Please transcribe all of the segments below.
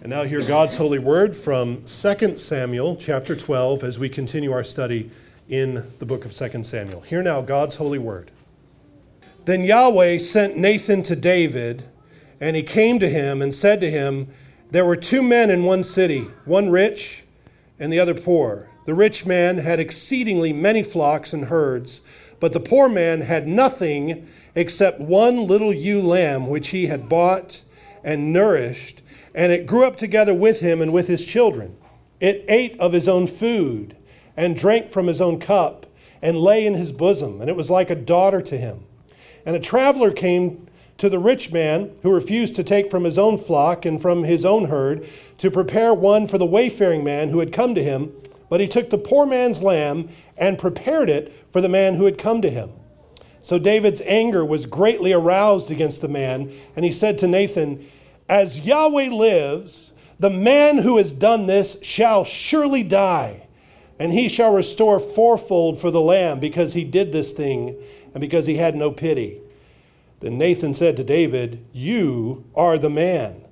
And now hear God's holy word from 2 Samuel chapter 12 as we continue our study in the book of 2 Samuel. Hear now God's holy word. Then Yahweh sent Nathan to David, and he came to him and said to him, There were two men in one city, one rich and the other poor. The rich man had exceedingly many flocks and herds, but the poor man had nothing except one little ewe lamb which he had bought and nourished and it grew up together with him and with his children. It ate of his own food and drank from his own cup and lay in his bosom, and it was like a daughter to him. And a traveler came to the rich man who refused to take from his own flock and from his own herd to prepare one for the wayfaring man who had come to him. But he took the poor man's lamb and prepared it for the man who had come to him. So David's anger was greatly aroused against the man, and he said to Nathan, as Yahweh lives, the man who has done this shall surely die, and he shall restore fourfold for the lamb because he did this thing and because he had no pity. Then Nathan said to David, You are the man.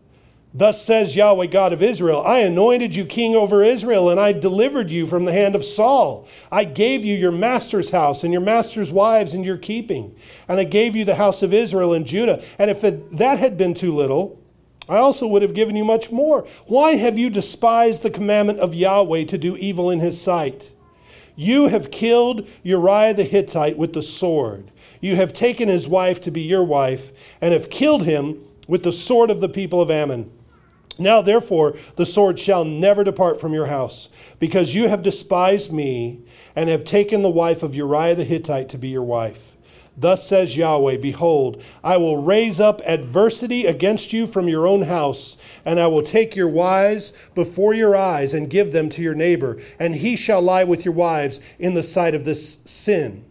Thus says Yahweh God of Israel I anointed you king over Israel, and I delivered you from the hand of Saul. I gave you your master's house and your master's wives in your keeping, and I gave you the house of Israel and Judah. And if that had been too little, I also would have given you much more. Why have you despised the commandment of Yahweh to do evil in his sight? You have killed Uriah the Hittite with the sword. You have taken his wife to be your wife, and have killed him with the sword of the people of Ammon. Now, therefore, the sword shall never depart from your house, because you have despised me, and have taken the wife of Uriah the Hittite to be your wife. Thus says Yahweh Behold, I will raise up adversity against you from your own house, and I will take your wives before your eyes and give them to your neighbor, and he shall lie with your wives in the sight of this sin.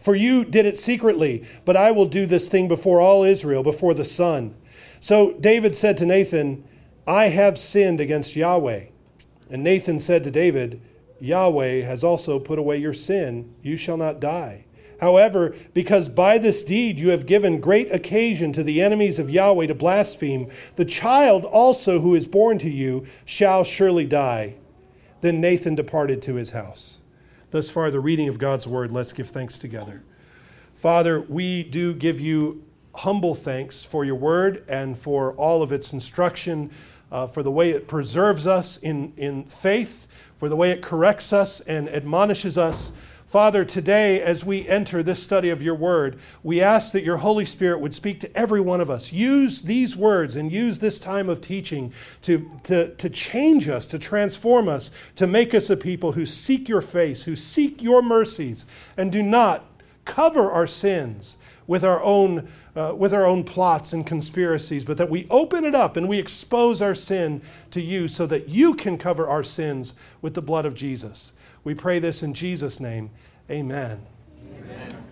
For you did it secretly, but I will do this thing before all Israel, before the sun. So David said to Nathan, I have sinned against Yahweh. And Nathan said to David, Yahweh has also put away your sin. You shall not die. However, because by this deed you have given great occasion to the enemies of Yahweh to blaspheme, the child also who is born to you shall surely die. Then Nathan departed to his house. Thus far, the reading of God's word. Let's give thanks together. Father, we do give you humble thanks for your word and for all of its instruction, uh, for the way it preserves us in, in faith, for the way it corrects us and admonishes us. Father, today as we enter this study of your word, we ask that your Holy Spirit would speak to every one of us. Use these words and use this time of teaching to, to, to change us, to transform us, to make us a people who seek your face, who seek your mercies, and do not cover our sins with our own uh, with our own plots and conspiracies, but that we open it up and we expose our sin to you so that you can cover our sins with the blood of Jesus. We pray this in Jesus' name. Amen. Amen.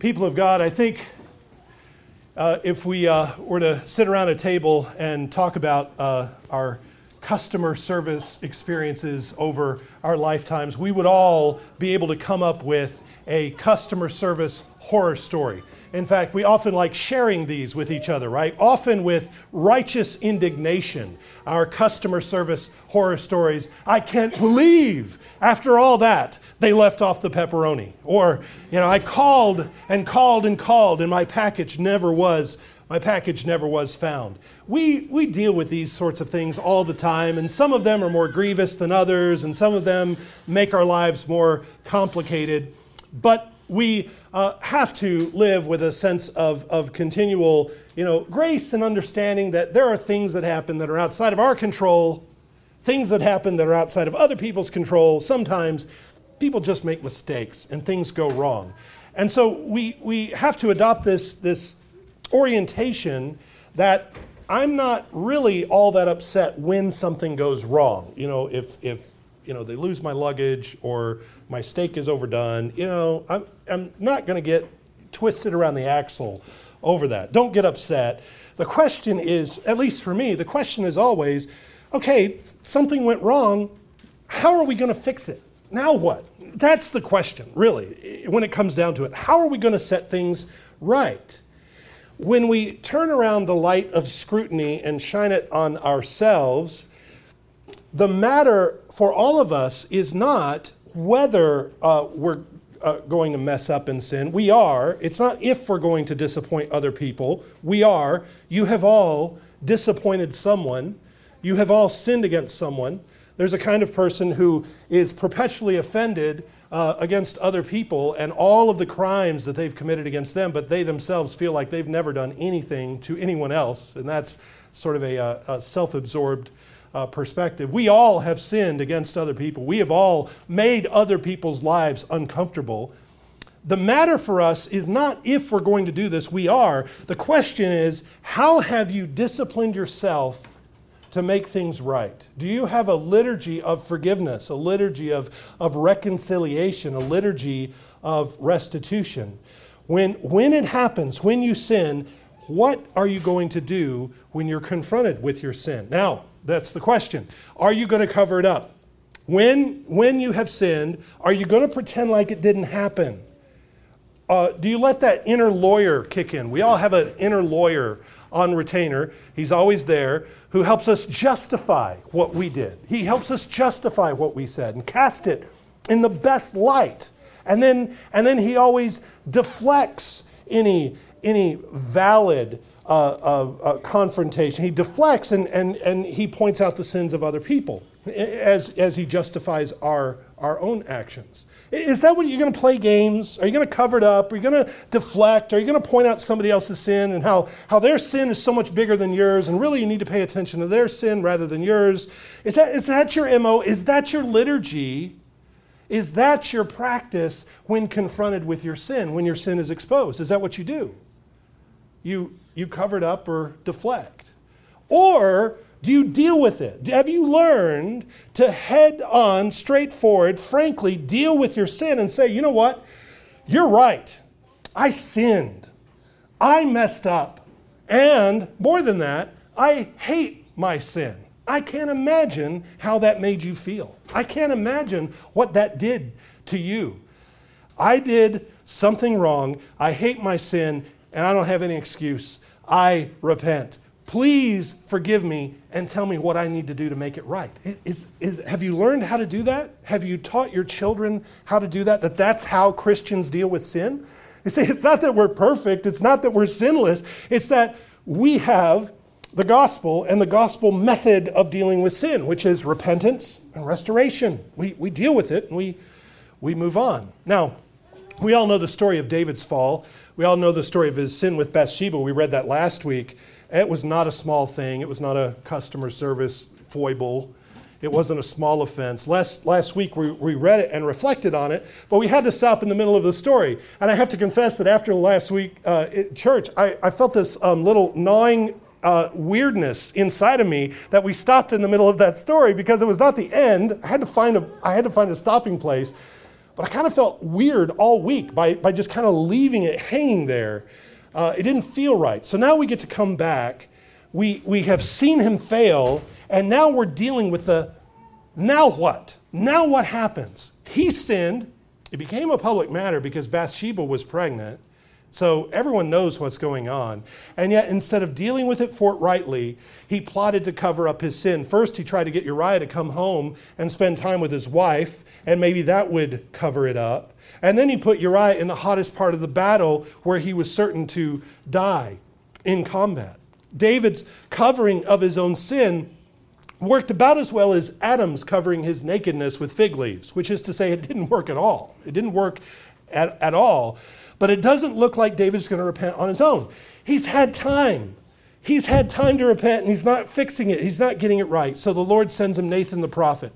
People of God, I think uh, if we uh, were to sit around a table and talk about uh, our customer service experiences over our lifetimes, we would all be able to come up with a customer service horror story. In fact, we often like sharing these with each other, right? Often with righteous indignation. Our customer service horror stories. I can't believe after all that they left off the pepperoni. Or, you know, I called and called and called and my package never was my package never was found. We, we deal with these sorts of things all the time, and some of them are more grievous than others, and some of them make our lives more complicated. But we uh, have to live with a sense of, of continual you know, grace and understanding that there are things that happen that are outside of our control, things that happen that are outside of other people's control. Sometimes people just make mistakes and things go wrong. And so we, we have to adopt this, this orientation that I'm not really all that upset when something goes wrong. You know, if, if you know, they lose my luggage or my steak is overdone, you know, I'm, I'm not going to get twisted around the axle over that. Don't get upset. The question is, at least for me, the question is always okay, something went wrong. How are we going to fix it? Now what? That's the question, really, when it comes down to it. How are we going to set things right? when we turn around the light of scrutiny and shine it on ourselves, the matter for all of us is not whether uh, we're uh, going to mess up and sin. We are. It's not if we're going to disappoint other people. We are. You have all disappointed someone. You have all sinned against someone. There's a kind of person who is perpetually offended uh, against other people and all of the crimes that they've committed against them, but they themselves feel like they've never done anything to anyone else. And that's sort of a, a, a self absorbed uh, perspective. We all have sinned against other people, we have all made other people's lives uncomfortable. The matter for us is not if we're going to do this, we are. The question is, how have you disciplined yourself to make things right? Do you have a liturgy of forgiveness, a liturgy of, of reconciliation, a liturgy of restitution? When, when it happens, when you sin, what are you going to do when you're confronted with your sin? Now, that's the question. Are you going to cover it up? When, when you have sinned, are you going to pretend like it didn't happen? Uh, do you let that inner lawyer kick in? We all have an inner lawyer on retainer. He's always there who helps us justify what we did. He helps us justify what we said and cast it in the best light. And then, and then he always deflects any, any valid Uh, uh, uh, confrontation. He deflects and, and, and he points out the sins of other people as, as he justifies our, our own actions. Is that what you're going to play games? Are you going to cover it up? Are you going to deflect? Are you going to point out somebody else's sin and how, how their sin is so much bigger than yours and really you need to pay attention to their sin rather than yours? Is that, is that your MO? Is that your liturgy? Is that your practice when confronted with your sin, when your sin is exposed? Is that what you do? You, you cover it up or deflect? Or do you deal with it? Have you learned to head on, straightforward, frankly, deal with your sin and say, you know what? You're right. I sinned. I messed up. And more than that, I hate my sin. I can't imagine how that made you feel. I can't imagine what that did to you. I did something wrong. I hate my sin, and I don't have any excuse. I repent. Please forgive me and tell me what I need to do to make it right. Is, is, have you learned how to do that? Have you taught your children how to do that? That that's how Christians deal with sin? You see, it's not that we're perfect, it's not that we're sinless, it's that we have the gospel and the gospel method of dealing with sin, which is repentance and restoration. We, we deal with it and we, we move on. Now, we all know the story of David's fall. We all know the story of his sin with Bathsheba. We read that last week. It was not a small thing, it was not a customer service foible. It wasn't a small offense. Last, last week we, we read it and reflected on it, but we had to stop in the middle of the story. And I have to confess that after last week uh, church, I, I felt this um, little gnawing uh, weirdness inside of me that we stopped in the middle of that story because it was not the end. I had to find a, I had to find a stopping place. But I kind of felt weird all week by, by just kind of leaving it hanging there uh, it didn't feel right. So now we get to come back. We, we have seen him fail, and now we're dealing with the now what? Now what happens? He sinned. It became a public matter because Bathsheba was pregnant. So everyone knows what's going on. And yet, instead of dealing with it forthrightly, he plotted to cover up his sin. First, he tried to get Uriah to come home and spend time with his wife, and maybe that would cover it up. And then he put Uriah in the hottest part of the battle where he was certain to die in combat. David's covering of his own sin worked about as well as Adam's covering his nakedness with fig leaves, which is to say, it didn't work at all. It didn't work at, at all. But it doesn't look like David's going to repent on his own. He's had time. He's had time to repent and he's not fixing it. He's not getting it right. So the Lord sends him Nathan the prophet.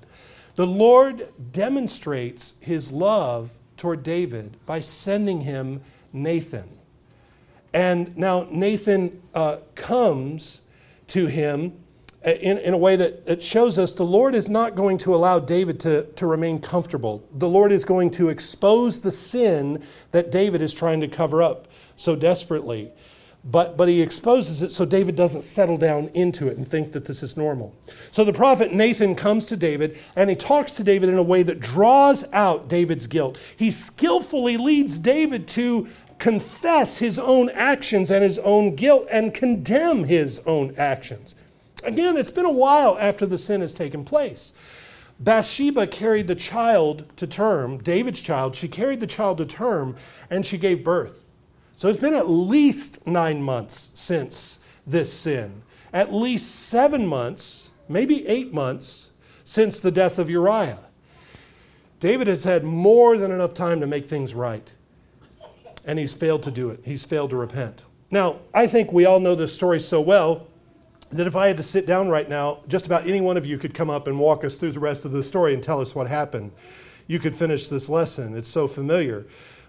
The Lord demonstrates his love toward David by sending him Nathan. And now Nathan uh, comes to him in, in a way that, that shows us the Lord is not going to allow David to, to remain comfortable. The Lord is going to expose the sin that David is trying to cover up so desperately but, but he exposes it so David doesn't settle down into it and think that this is normal. So the prophet Nathan comes to David and he talks to David in a way that draws out David's guilt. He skillfully leads David to confess his own actions and his own guilt and condemn his own actions. Again, it's been a while after the sin has taken place. Bathsheba carried the child to term, David's child, she carried the child to term and she gave birth. So it's been at least nine months since this sin, at least seven months, maybe eight months since the death of Uriah. David has had more than enough time to make things right, and he's failed to do it. He's failed to repent. Now, I think we all know this story so well that if I had to sit down right now, just about any one of you could come up and walk us through the rest of the story and tell us what happened. You could finish this lesson. It's so familiar.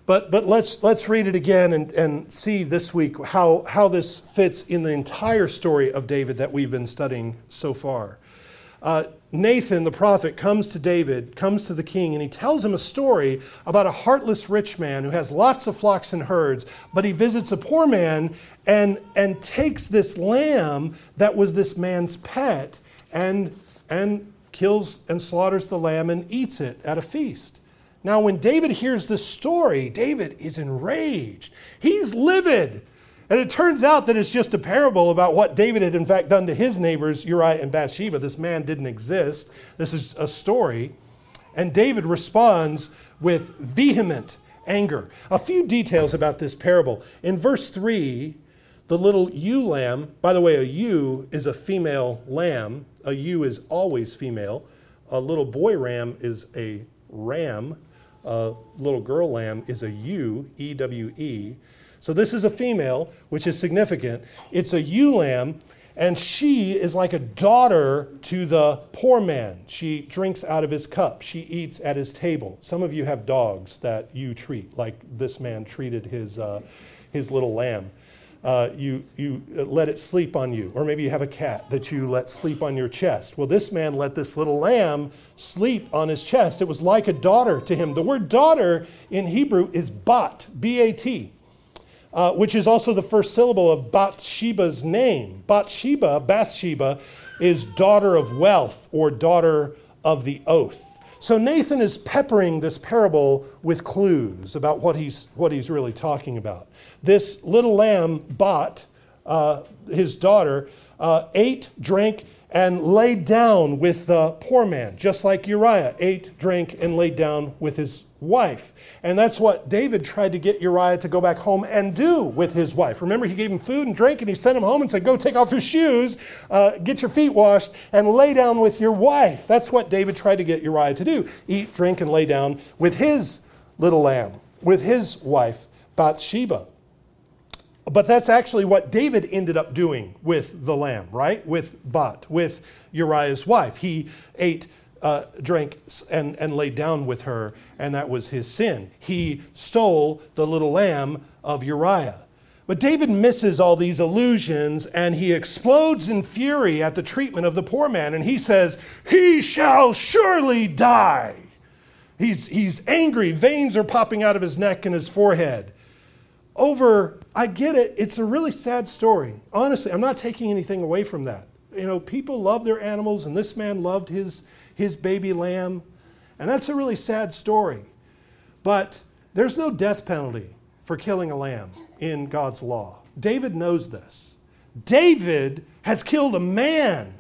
But, but let's, let's read it again and, and see this week how, how this fits in the entire story of David that we've been studying so far. Uh, Nathan, the prophet, comes to David, comes to the king, and he tells him a story about a heartless rich man who has lots of flocks and herds, but he visits a poor man and, and takes this lamb that was this man's pet and, and kills and slaughters the lamb and eats it at a feast. Now, when David hears this story, David is enraged. He's livid. And it turns out that it's just a parable about what David had, in fact, done to his neighbors, Uriah and Bathsheba. This man didn't exist. This is a story. And David responds with vehement anger. A few details about this parable. In verse 3, the little ewe lamb, by the way, a ewe is a female lamb. A ewe is always female. A little boy ram is a ram. A little girl lamb is a ewe, E W E. So this is a female, which is significant. It's a ewe lamb, and she is like a daughter to the poor man. She drinks out of his cup, she eats at his table. Some of you have dogs that you treat, like this man treated his, uh, his little lamb. Uh, you, you let it sleep on you. Or maybe you have a cat that you let sleep on your chest. Well, this man let this little lamb sleep on his chest. It was like a daughter to him. The word daughter in Hebrew is bat, B A T uh, which is also the first syllable of Bathsheba's name. Bathsheba, Bathsheba, is daughter of wealth or daughter of the oath. So Nathan is peppering this parable with clues about what he's, what he's really talking about. This little lamb, Bat, uh, his daughter, uh, ate, drank, and laid down with the poor man, just like Uriah ate, drank, and laid down with his wife. And that's what David tried to get Uriah to go back home and do with his wife. Remember, he gave him food and drink, and he sent him home and said, Go take off your shoes, uh, get your feet washed, and lay down with your wife. That's what David tried to get Uriah to do eat, drink, and lay down with his little lamb, with his wife, Bathsheba. But that's actually what David ended up doing with the lamb, right? With Bat, with Uriah's wife. He ate uh, drank and, and laid down with her, and that was his sin. He stole the little lamb of Uriah. But David misses all these allusions and he explodes in fury at the treatment of the poor man. And he says, He shall surely die. He's, he's angry. Veins are popping out of his neck and his forehead. Over, I get it, it's a really sad story. Honestly, I'm not taking anything away from that. You know, people love their animals, and this man loved his, his baby lamb. And that's a really sad story. But there's no death penalty for killing a lamb in God's law. David knows this. David has killed a man.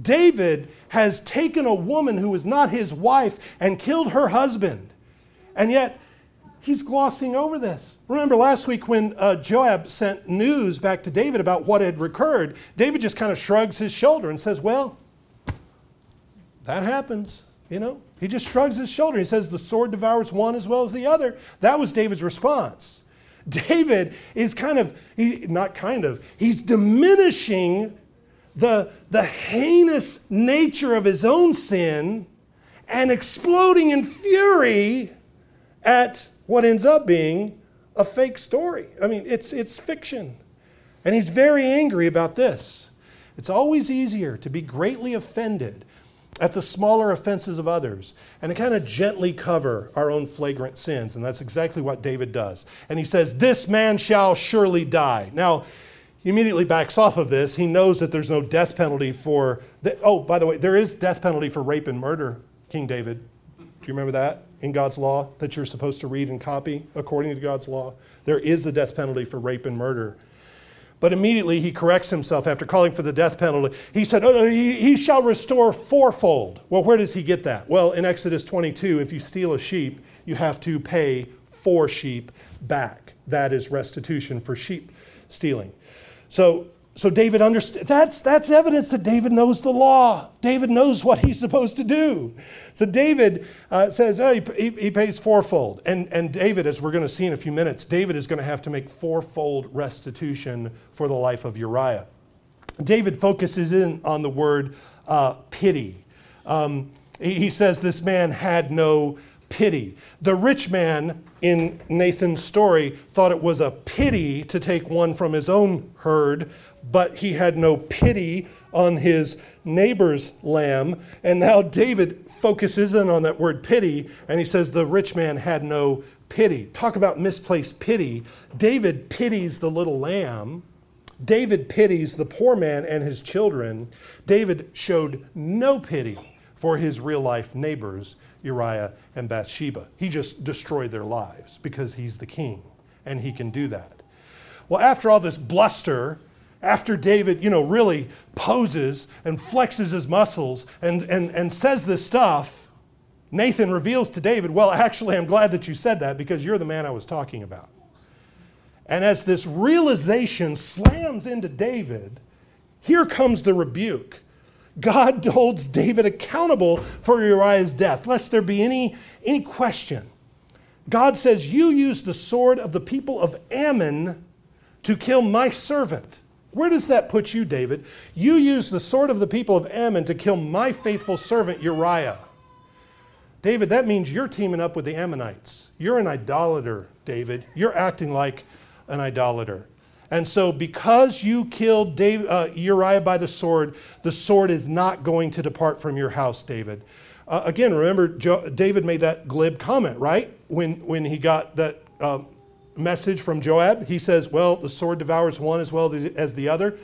David has taken a woman who was not his wife and killed her husband. And yet, he's glossing over this. Remember last week when uh, Joab sent news back to David about what had occurred, David just kind of shrugs his shoulder and says, Well, that happens. You know, he just shrugs his shoulder. He says, The sword devours one as well as the other. That was David's response. David is kind of, he, not kind of, he's diminishing the, the heinous nature of his own sin and exploding in fury at what ends up being a fake story. I mean, it's, it's fiction. And he's very angry about this. It's always easier to be greatly offended at the smaller offenses of others and to kind of gently cover our own flagrant sins. And that's exactly what David does. And he says, This man shall surely die. Now, he immediately backs off of this. He knows that there's no death penalty for. The, oh, by the way, there is death penalty for rape and murder, King David. Do you remember that? In God's law that you're supposed to read and copy according to God's law. There is the death penalty for rape and murder. But immediately he corrects himself after calling for the death penalty. He said, oh, he, he shall restore fourfold. Well, where does he get that? Well, in Exodus 22, if you steal a sheep, you have to pay four sheep back. That is restitution for sheep stealing. So so David understands that's that's evidence that David knows the law. David knows what he's supposed to do. So David uh, says oh, he, he, pays fourfold, and and David, as we're going to see in a few minutes, David is going to have to make fourfold restitution for the life of Uriah. David focuses in on the word uh, pity. Um, he, he says this man had no pity. The rich man in Nathan's story thought it was a pity to take one from his own herd, but he had no pity on his neighbor's lamb. And now David focuses in on that word pity, and he says the rich man had no pity. Talk about misplaced pity. David pities the little lamb. David pities the poor man and his children. David showed no pity for his real life neighbors Uriah and Bathsheba. He just destroyed their lives because he's the king and he can do that. Well, after all this bluster, after David, you know, really poses and flexes his muscles and, and, and says this stuff, Nathan reveals to David, Well, actually, I'm glad that you said that because you're the man I was talking about. And as this realization slams into David, here comes the rebuke. God holds David accountable for Uriah's death, lest there be any, any question. God says, You used the sword of the people of Ammon to kill my servant. Where does that put you, David? You used the sword of the people of Ammon to kill my faithful servant Uriah. David, that means you're teaming up with the Ammonites. You're an idolater, David. You're acting like an idolater. And so, because you killed uh, Uriah by the sword, the sword is not going to depart from your house, David. Uh, again, remember, jo- David made that glib comment, right? When, when he got that uh, message from Joab, he says, Well, the sword devours one as well as the other.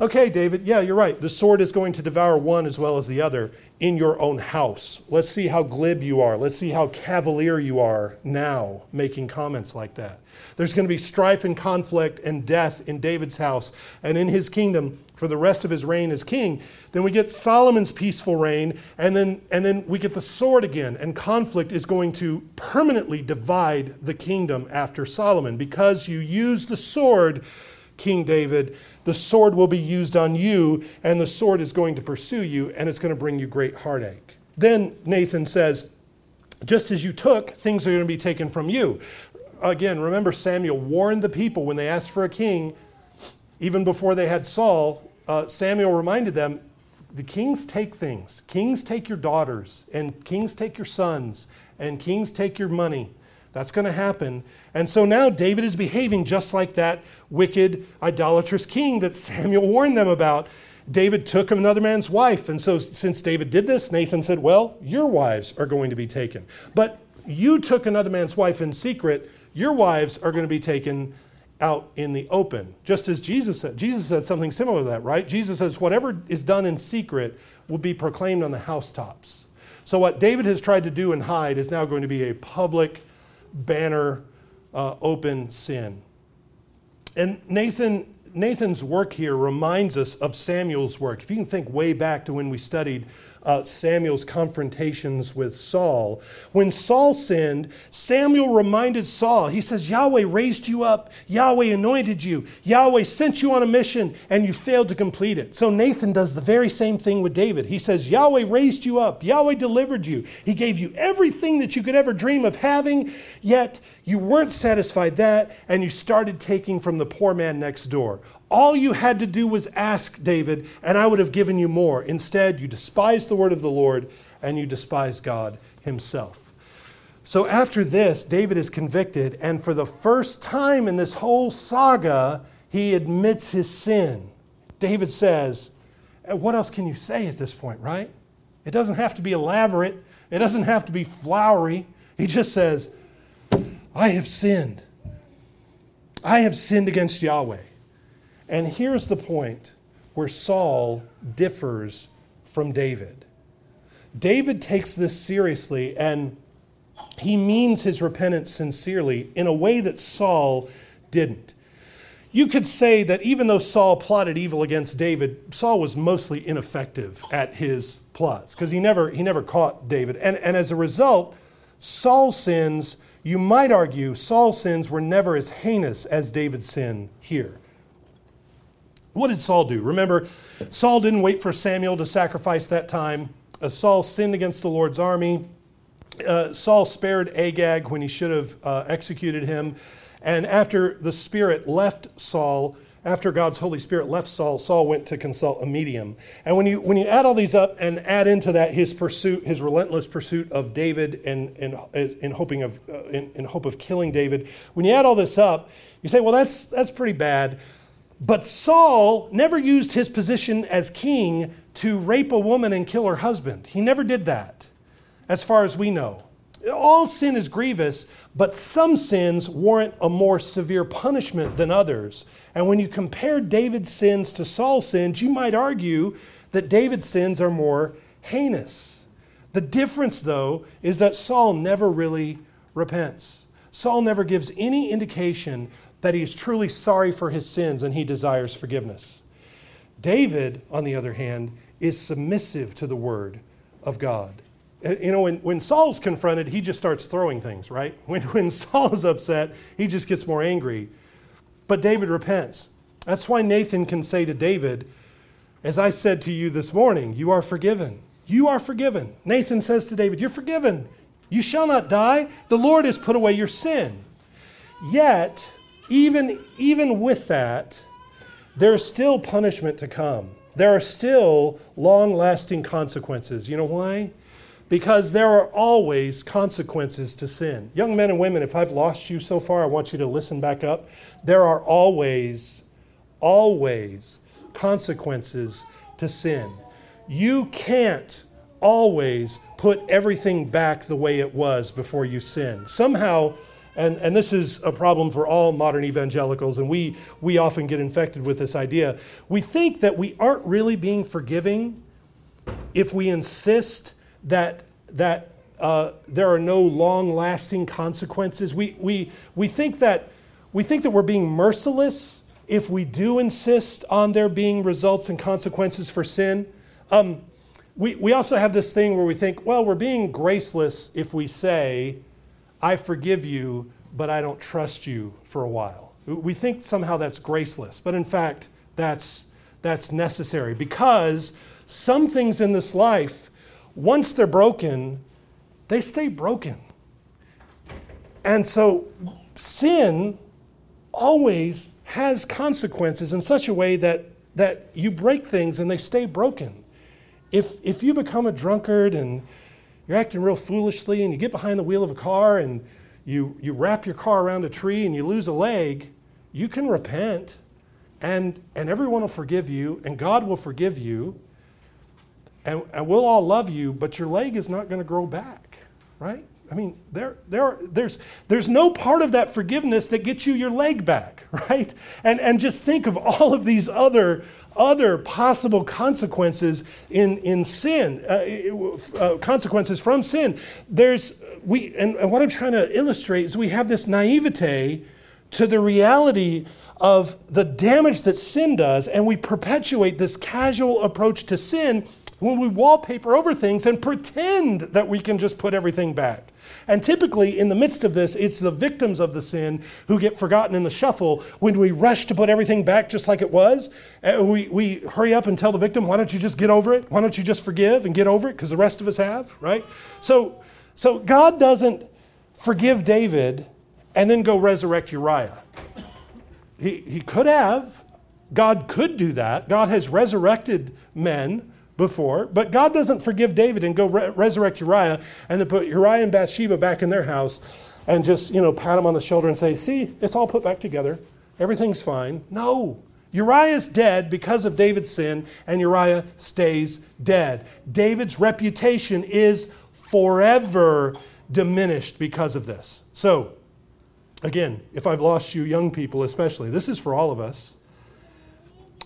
Okay, David, yeah, you're right. The sword is going to devour one as well as the other in your own house. Let's see how glib you are. Let's see how cavalier you are now making comments like that. There's going to be strife and conflict and death in David's house and in his kingdom for the rest of his reign as king. Then we get Solomon's peaceful reign, and then, and then we get the sword again, and conflict is going to permanently divide the kingdom after Solomon. Because you use the sword, King David, the sword will be used on you, and the sword is going to pursue you, and it's going to bring you great heartache. Then Nathan says, just as you took, things are going to be taken from you again, remember Samuel warned the people when they asked for a king, even before they had Saul. Uh, Samuel reminded them the kings take things. Kings take your daughters, and kings take your sons, and kings take your money. That's going to happen. And so now David is behaving just like that wicked, idolatrous king that Samuel warned them about. David took another man's wife. And so, since David did this, Nathan said, Well, your wives are going to be taken. But you took another man's wife in secret your wives are going to be taken out in the open, just as Jesus said. Jesus said something similar to that, right? Jesus says, whatever is done in secret will be proclaimed on the housetops. So, what David has tried to do and hide is now going to be a public banner, uh, open sin. And Nathan, Nathan's work here reminds us of Samuel's work. If you can think way back to when we studied uh, Samuel's confrontations with Saul. When Saul sinned, Samuel reminded Saul, he says, Yahweh raised you up, Yahweh anointed you, Yahweh sent you on a mission, and you failed to complete it. So Nathan does the very same thing with David. He says, Yahweh raised you up, Yahweh delivered you, He gave you everything that you could ever dream of having, yet you weren't satisfied that, and you started taking from the poor man next door. All you had to do was ask, David, and I would have given you more. Instead, you despised the word of the Lord and you despised God himself. So after this, David is convicted, and for the first time in this whole saga, he admits his sin. David says, eh, What else can you say at this point, right? It doesn't have to be elaborate, it doesn't have to be flowery. He just says, I have sinned. I have sinned against Yahweh. And here's the point where Saul differs from David. David takes this seriously, and he means his repentance sincerely in a way that Saul didn't. You could say that even though Saul plotted evil against David, Saul was mostly ineffective at his plots because he never, he never caught David. And, and as a result, Saul's sins, you might argue, Saul's sins were never as heinous as David's sin here. What did Saul do? Remember, Saul didn't wait for Samuel to sacrifice that time. Uh, Saul sinned against the Lord's army. Uh, Saul spared Agag when he should have uh, executed him. And after the Spirit left Saul, after God's Holy Spirit left Saul, Saul went to consult a medium. And when you, when you add all these up and add into that his pursuit, his relentless pursuit of David and, and in, hoping of, uh, in, in hope of killing David, when you add all this up, you say, well, that's, that's pretty bad. But Saul never used his position as king to rape a woman and kill her husband. He never did that, as far as we know. All sin is grievous, but some sins warrant a more severe punishment than others. And when you compare David's sins to Saul's sins, you might argue that David's sins are more heinous. The difference, though, is that Saul never really repents. Saul never gives any indication that he is truly sorry for his sins and he desires forgiveness. David, on the other hand, is submissive to the word of God. You know, when, when Saul's confronted, he just starts throwing things, right? When, when Saul is upset, he just gets more angry. But David repents. That's why Nathan can say to David, As I said to you this morning, you are forgiven. You are forgiven. Nathan says to David, You're forgiven. You shall not die. The Lord has put away your sin. Yet, even, even with that, there's still punishment to come. There are still long lasting consequences. You know why? because there are always consequences to sin. Young men and women, if I've lost you so far, I want you to listen back up. There are always, always consequences to sin. You can't always put everything back the way it was before you sin. Somehow, and, and this is a problem for all modern evangelicals, and we, we often get infected with this idea. We think that we aren't really being forgiving if we insist that, that uh, there are no long lasting consequences. We, we, we, think that, we think that we're being merciless if we do insist on there being results and consequences for sin. Um, we, we also have this thing where we think, well, we're being graceless if we say, I forgive you, but I don't trust you for a while. We think somehow that's graceless, but in fact, that's, that's necessary because some things in this life once they're broken, they stay broken. And so sin always has consequences in such a way that, that you break things and they stay broken. If, if you become a drunkard and you're acting real foolishly and you get behind the wheel of a car and you, you wrap your car around a tree and you lose a leg, you can repent and, and everyone will forgive you and God will forgive you and, and we'll all love you, but your leg is not going to grow back, right? I mean, there, there, there's, there's no part of that forgiveness that gets you your leg back, right? And, and just think of all of these other, other possible consequences in, in sin, uh, uh, consequences from sin. There's, we, and, and what I'm trying to illustrate is we have this naivete to the reality of the damage that sin does, and we perpetuate this casual approach to sin when we wallpaper over things and pretend that we can just put everything back. And typically, in the midst of this, it's the victims of the sin who get forgotten in the shuffle when we rush to put everything back just like it was. Eh, we, we hurry up and tell the victim, why don't you just get over it? Why don't you just forgive and get over it? Because the rest of us have, right? So, so God doesn't forgive David and then go resurrect Uriah. He, he could have. God could do that. God has resurrected men before, but God doesn't forgive David and go re- resurrect Uriah and then put Uriah and Bathsheba back in their house and just, you know, pat him on the shoulder and say, see, it's all put back together. Everything's fine. No. Uriah is dead because of David's sin, and Uriah stays dead. David's reputation is forever diminished because of this. So, again, if I've lost you, young people especially, this is for all of us.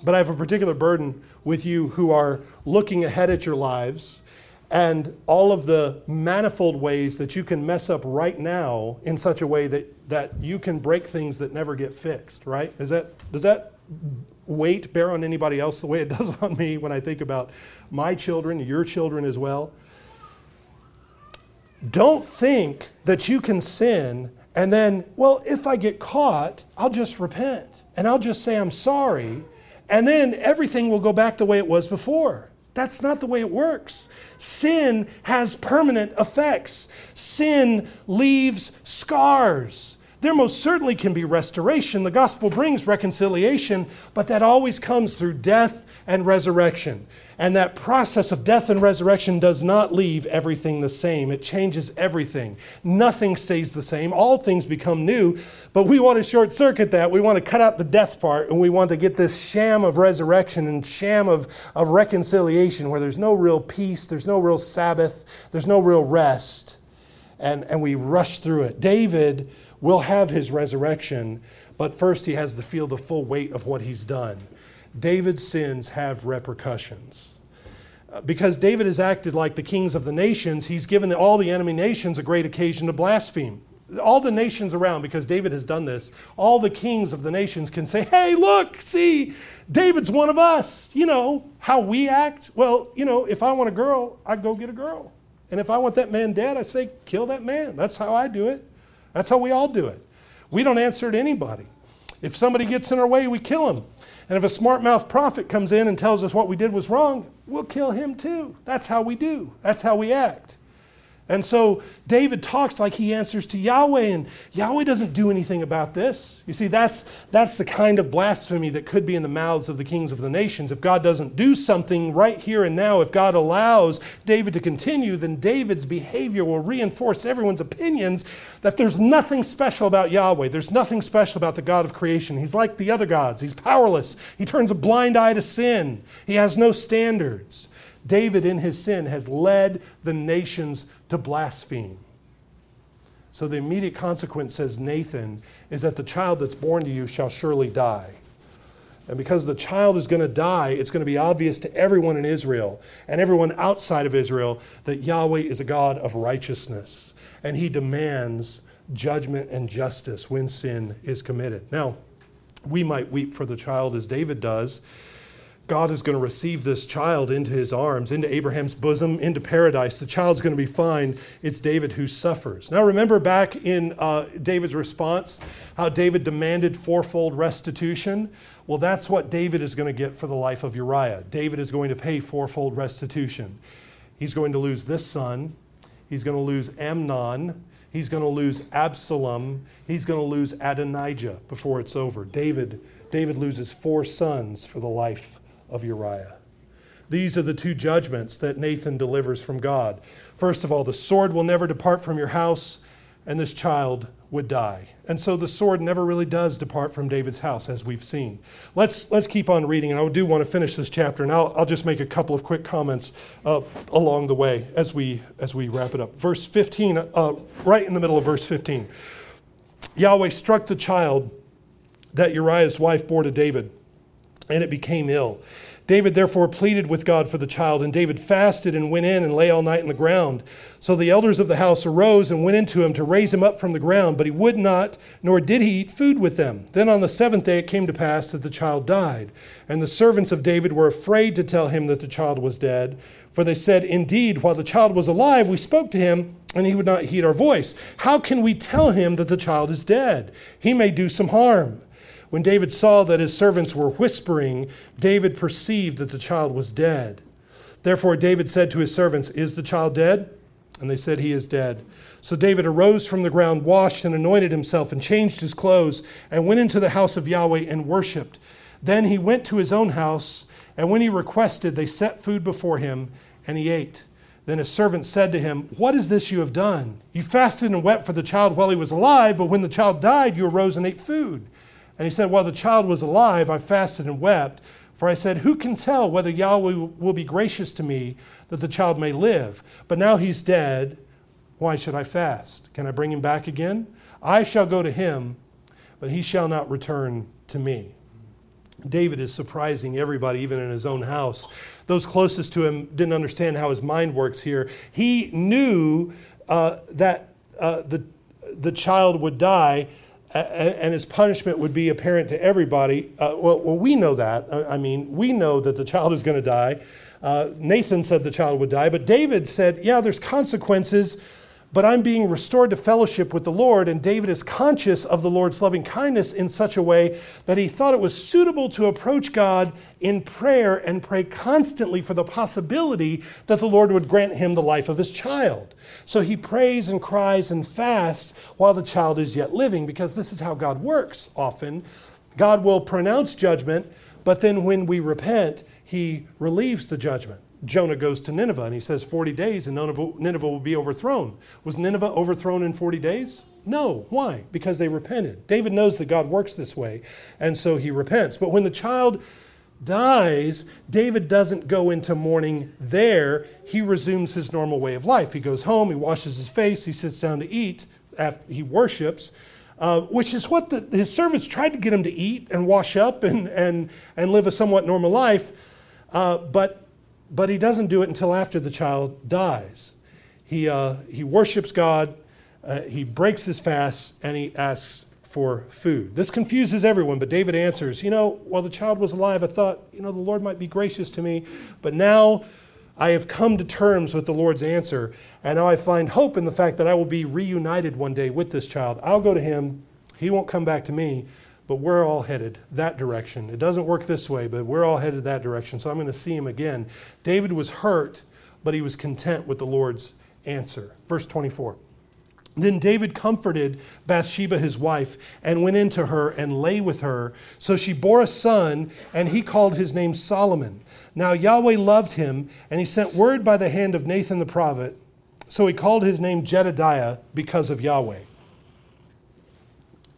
But I have a particular burden with you who are looking ahead at your lives and all of the manifold ways that you can mess up right now in such a way that, that you can break things that never get fixed, right? Is that, does that weight bear on anybody else the way it does on me when I think about my children, your children as well? Don't think that you can sin and then, well, if I get caught, I'll just repent and I'll just say I'm sorry, and then everything will go back the way it was before. That's not the way it works. Sin has permanent effects. Sin leaves scars. There most certainly can be restoration. The gospel brings reconciliation, but that always comes through death and resurrection. And that process of death and resurrection does not leave everything the same. It changes everything. Nothing stays the same. All things become new. But we want to short circuit that. We want to cut out the death part and we want to get this sham of resurrection and sham of, of reconciliation where there's no real peace, there's no real Sabbath, there's no real rest. And, and we rush through it. David will have his resurrection, but first he has to feel the full weight of what he's done. David's sins have repercussions. Uh, because David has acted like the kings of the nations, he's given all the enemy nations a great occasion to blaspheme. All the nations around, because David has done this, all the kings of the nations can say, hey, look, see, David's one of us. You know, how we act? Well, you know, if I want a girl, I go get a girl. And if I want that man dead, I say, kill that man. That's how I do it. That's how we all do it. We don't answer to anybody. If somebody gets in our way, we kill him. And if a smart mouth prophet comes in and tells us what we did was wrong, we'll kill him too. That's how we do, that's how we act. And so David talks like he answers to Yahweh, and Yahweh doesn't do anything about this. You see, that's, that's the kind of blasphemy that could be in the mouths of the kings of the nations. If God doesn't do something right here and now, if God allows David to continue, then David's behavior will reinforce everyone's opinions that there's nothing special about Yahweh. There's nothing special about the God of creation. He's like the other gods, he's powerless. He turns a blind eye to sin, he has no standards. David, in his sin, has led the nations to blaspheme. So the immediate consequence, says Nathan, is that the child that's born to you shall surely die. And because the child is going to die, it's going to be obvious to everyone in Israel and everyone outside of Israel that Yahweh is a God of righteousness. And he demands judgment and justice when sin is committed. Now, we might weep for the child as David does God is going to receive this child into his arms, into Abraham's bosom, into paradise. The child's going to be fine. It's David who suffers. Now, remember back in uh, David's response, how David demanded fourfold restitution? Well, that's what David is going to get for the life of Uriah. David is going to pay fourfold restitution. He's going to lose this son, he's going to lose Amnon, he's going to lose Absalom, he's going to lose Adonijah before it's over. David, David loses four sons for the life of Uriah. These are the two judgments that Nathan delivers from God. First of all, the sword will never depart from your house, and this child would die. And so the sword never really does depart from David's house, as we've seen. Let's, let's keep on reading, and I do want to finish this chapter, and I'll, I'll just make a couple of quick comments uh, along the way as we, as we wrap it up. Verse 15, uh, right in the middle of verse 15. Yahweh struck the child that Uriah's wife bore to David and it became ill. David therefore pleaded with God for the child, and David fasted and went in and lay all night in the ground. So the elders of the house arose and went into him to raise him up from the ground, but he would not, nor did he eat food with them. Then on the seventh day it came to pass that the child died. And the servants of David were afraid to tell him that the child was dead, for they said, Indeed, while the child was alive, we spoke to him, and he would not heed our voice. How can we tell him that the child is dead? He may do some harm. When David saw that his servants were whispering, David perceived that the child was dead. Therefore, David said to his servants, Is the child dead? And they said, He is dead. So David arose from the ground, washed and anointed himself, and changed his clothes, and went into the house of Yahweh and worshipped. Then he went to his own house, and when he requested, they set food before him, and he ate. Then his servant said to him, What is this you have done? You fasted and wept for the child while he was alive, but when the child died, you arose and ate food. And he said, While the child was alive, I fasted and wept. For I said, Who can tell whether Yahweh will be gracious to me that the child may live? But now he's dead. Why should I fast? Can I bring him back again? I shall go to him, but he shall not return to me. David is surprising everybody, even in his own house. Those closest to him didn't understand how his mind works here. He knew uh, that uh, the, the child would die and his punishment would be apparent to everybody. Uh, well, well, we know that. I mean, we know that the child is going to die. Uh, Nathan said the child would die, but David said, yeah, there's consequences but I'm being restored to fellowship with the Lord. And David is conscious of the Lord's loving kindness in such a way that he thought it was suitable to approach God in prayer and pray constantly for the possibility that the Lord would grant him the life of his child. So he prays and cries and fasts while the child is yet living, because this is how God works often. God will pronounce judgment, but then when we repent, he relieves the judgment. Jonah goes to Nineveh and he says 40 days and Nineveh will be overthrown. Was Nineveh overthrown in 40 days? No. Why? Because they repented. David knows that God works this way, and so he repents. But when the child dies, David doesn't go into mourning there. He resumes his normal way of life. He goes home, he washes his face, he sits down to eat, he worships. Uh, which is what the, his servants tried to get him to eat and wash up and, and, and live a somewhat normal life. Uh, but but he doesn't do it until after the child dies. He, uh, he worships God, uh, he breaks his fast, and he asks for food. This confuses everyone, but David answers, You know, while the child was alive, I thought, you know, the Lord might be gracious to me, but now I have come to terms with the Lord's answer, and now I find hope in the fact that I will be reunited one day with this child. I'll go to him, he won't come back to me, but we're all headed that direction. It doesn't work this way, but we're all headed that direction. So I'm going to see him again. David was hurt, but he was content with the Lord's answer. Verse 24. Then David comforted Bathsheba, his wife, and went into her and lay with her. So she bore a son, and he called his name Solomon. Now Yahweh loved him, and he sent word by the hand of Nathan the prophet. So he called his name Jedidiah because of Yahweh.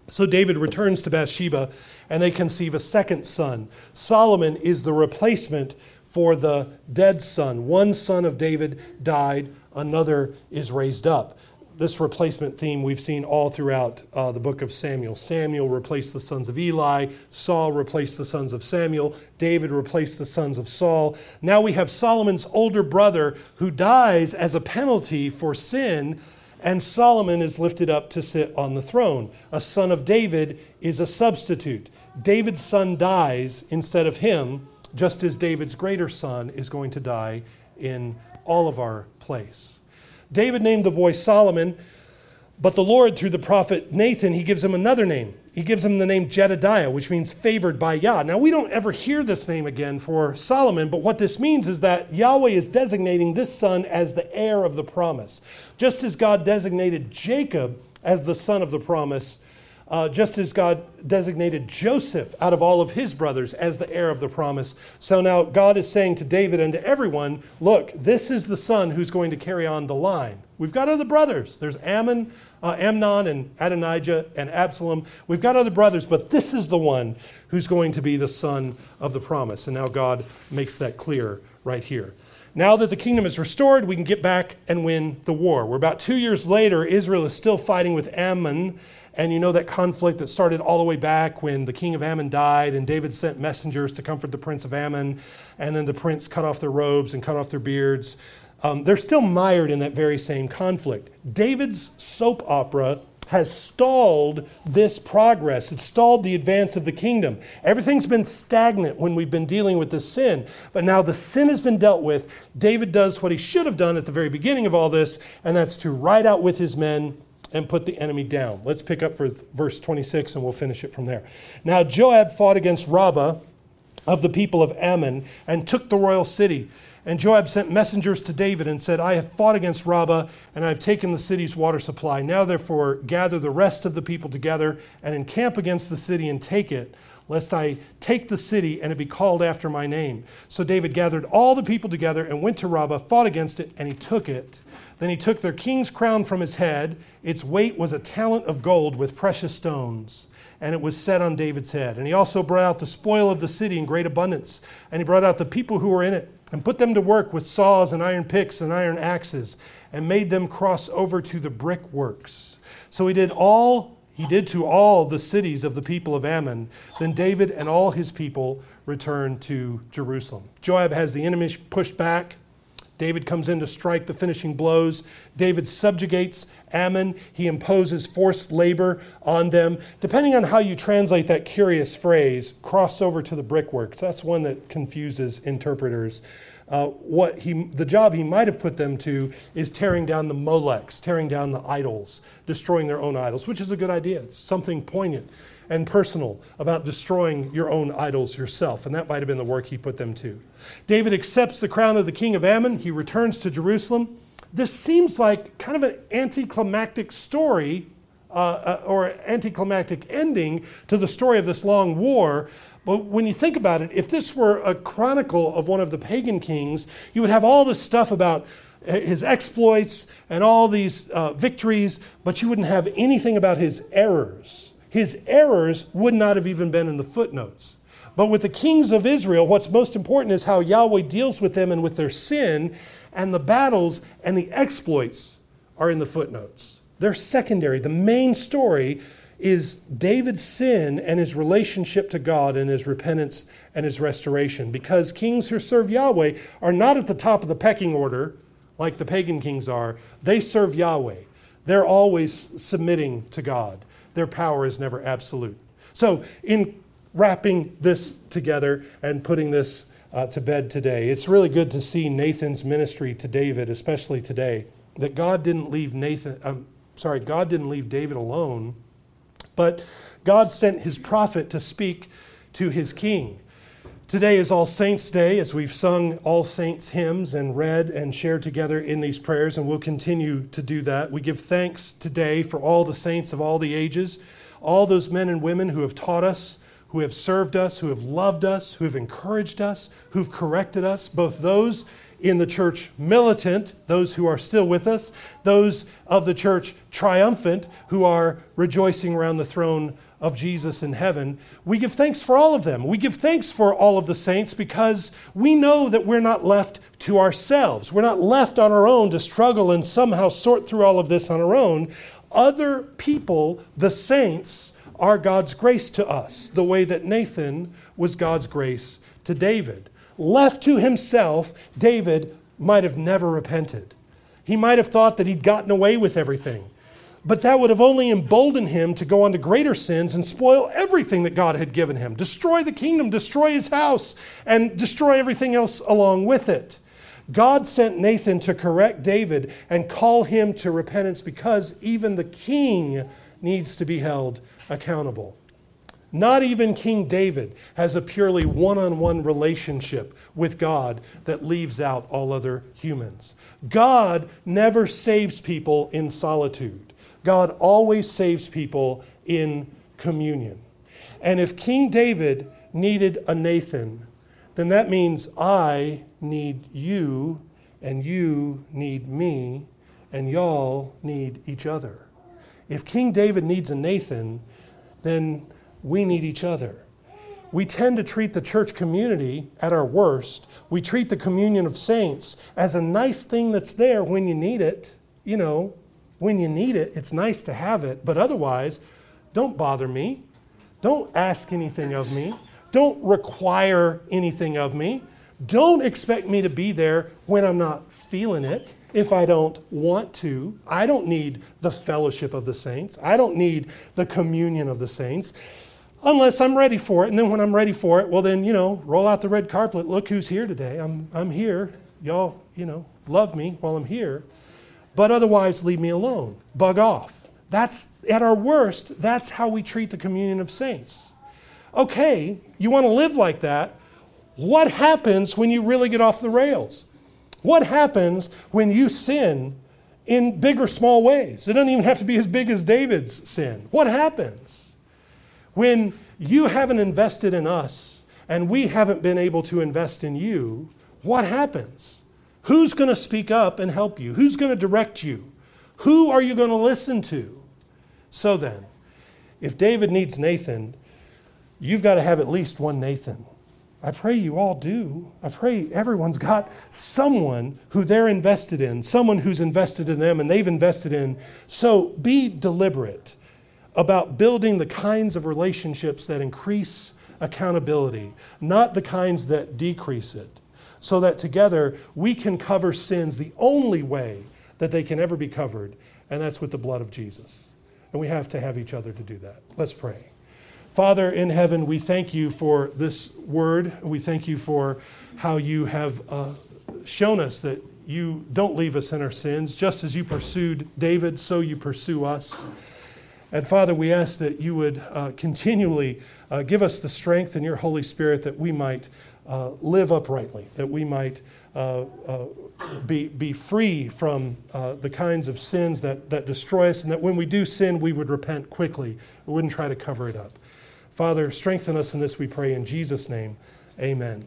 So David returns to Bathsheba and they conceive a second son. Solomon is the replacement for the dead son. One son of David died, another is raised up. This replacement theme we've seen all throughout uh, the book of Samuel. Samuel replaced the sons of Eli, Saul replaced the sons of Samuel, David replaced the sons of Saul. Now we have Solomon's older brother who dies as a penalty for sin and Solomon is lifted up to sit on the throne. A son of David is a substitute. David's son dies instead of him, just as David's greater son is going to die in all of our place. David named the boy Solomon, but the Lord, through the prophet Nathan, he gives him another name. He gives him the name Jedidiah, which means favored by Yah. Now, we don't ever hear this name again for Solomon, but what this means is that Yahweh is designating this son as the heir of the promise. Just as God designated Jacob as the son of the promise, uh, just as God designated Joseph out of all of his brothers as the heir of the promise. So now God is saying to David and to everyone, look, this is the son who's going to carry on the line. We've got other brothers. There's Ammon, uh, Amnon and Adonijah and Absalom. We've got other brothers, but this is the one who's going to be the son of the promise. And now God makes that clear right here. Now that the kingdom is restored, we can get back and win the war. We're about two years later. Israel is still fighting with Ammon. And you know that conflict that started all the way back when the king of Ammon died, and David sent messengers to comfort the prince of Ammon, and then the prince cut off their robes and cut off their beards. Um, they're still mired in that very same conflict. David's soap opera has stalled this progress. It's stalled the advance of the kingdom. Everything's been stagnant when we've been dealing with this sin. But now the sin has been dealt with. David does what he should have done at the very beginning of all this, and that's to ride out with his men and put the enemy down. Let's pick up for verse 26 and we'll finish it from there. Now Joab fought against Rabbah of the people of Ammon and took the royal city. And Joab sent messengers to David and said, I have fought against Rabbah, and I have taken the city's water supply. Now, therefore, gather the rest of the people together and encamp against the city and take it, lest I take the city and it be called after my name. So David gathered all the people together and went to Rabbah, fought against it, and he took it. Then he took their king's crown from his head. Its weight was a talent of gold with precious stones and it was set on David's head. And he also brought out the spoil of the city in great abundance, and he brought out the people who were in it, and put them to work with saws and iron picks and iron axes, and made them cross over to the brickworks. So he did all he did to all the cities of the people of Ammon. Then David and all his people returned to Jerusalem. Joab has the enemy pushed back. David comes in to strike the finishing blows. David subjugates Ammon. He imposes forced labor on them. Depending on how you translate that curious phrase, cross over to the brickworks, that's one that confuses interpreters. Uh, what he, the job he might have put them to is tearing down the Molechs, tearing down the idols, destroying their own idols, which is a good idea. It's something poignant and personal about destroying your own idols yourself. And that might have been the work he put them to. David accepts the crown of the king of Ammon. He returns to Jerusalem. This seems like kind of an anticlimactic story uh, uh, or anticlimactic ending to the story of this long war. But when you think about it, if this were a chronicle of one of the pagan kings, you would have all this stuff about his exploits and all these uh, victories, but you wouldn't have anything about his errors. His errors would not have even been in the footnotes. But with the kings of Israel, what's most important is how Yahweh deals with them and with their sin, and the battles and the exploits are in the footnotes. They're secondary. The main story is David's sin and his relationship to God and his repentance and his restoration. Because kings who serve Yahweh are not at the top of the pecking order like the pagan kings are, they serve Yahweh. They're always submitting to God. Their power is never absolute. So, in wrapping this together and putting this uh, to bed today, it's really good to see Nathan's ministry to David, especially today, that God didn't leave Nathan, um, sorry, God didn't leave David alone but God sent his prophet to speak to his king. Today is All Saints' Day as we've sung All Saints hymns and read and shared together in these prayers, and we'll continue to do that. We give thanks today for all the saints of all the ages, all those men and women who have taught us, who have served us, who have loved us, who have encouraged us, who've corrected us, both those in the church militant, those who are still with us, those of the church triumphant who are rejoicing around the throne of Jesus in heaven. We give thanks for all of them. We give thanks for all of the saints because we know that we're not left to ourselves. We're not left on our own to struggle and somehow sort through all of this on our own. Other people, the saints, are God's grace to us, the way that Nathan was God's grace to David. Left to himself, David might have never repented. He might have thought that he'd gotten away with everything. But that would have only emboldened him to go on to greater sins and spoil everything that God had given him. Destroy the kingdom, destroy his house, and destroy everything else along with it. God sent Nathan to correct David and call him to repentance because even the king needs to be held accountable. Not even King David has a purely one on one relationship with God that leaves out all other humans. God never saves people in solitude, God always saves people in communion. And if King David needed a Nathan, then that means I need you, and you need me, and y'all need each other. If King David needs a Nathan, then we need each other. We tend to treat the church community at our worst. We treat the communion of saints as a nice thing that's there when you need it. You know, when you need it, it's nice to have it, but otherwise, don't bother me. Don't ask anything of me. Don't require anything of me. Don't expect me to be there when I'm not feeling it if I don't want to. I don't need the fellowship of the saints. I don't need the communion of the saints unless I'm ready for it. And then when I'm ready for it, well, then, you know, roll out the red carpet. Look who's here today. I'm, I'm here. Y'all, you know, love me while I'm here. But otherwise, leave me alone. Bug off. That's, at our worst, that's how we treat the communion of saints. Okay, you want to live like that. What happens when you really get off the rails? What happens when you sin in big or small ways? It doesn't even have to be as big as David's sin. What happens? When you haven't invested in us and we haven't been able to invest in you, what happens? Who's going to speak up and help you? Who's going to direct you? Who are you going to listen to? So then, if David needs Nathan, you've got to have at least one Nathan. I pray you all do. I pray everyone's got someone who they're invested in, someone who's invested in them and they've invested in. So be deliberate about building the kinds of relationships that increase accountability, not the kinds that decrease it, so that together we can cover sins the only way that they can ever be covered, and that's with the blood of Jesus. And we have to have each other to do that. Let's pray. Father in heaven, we thank you for this word. We thank you for how you have uh, shown us that you don't leave us in our sins. Just as you pursued David, so you pursue us. And Father, we ask that you would uh, continually uh, give us the strength in your Holy Spirit that we might uh, live uprightly, that we might uh, uh, be, be free from uh, the kinds of sins that, that destroy us, and that when we do sin, we would repent quickly. We wouldn't try to cover it up. Father, strengthen us in this, we pray, in Jesus' name. Amen.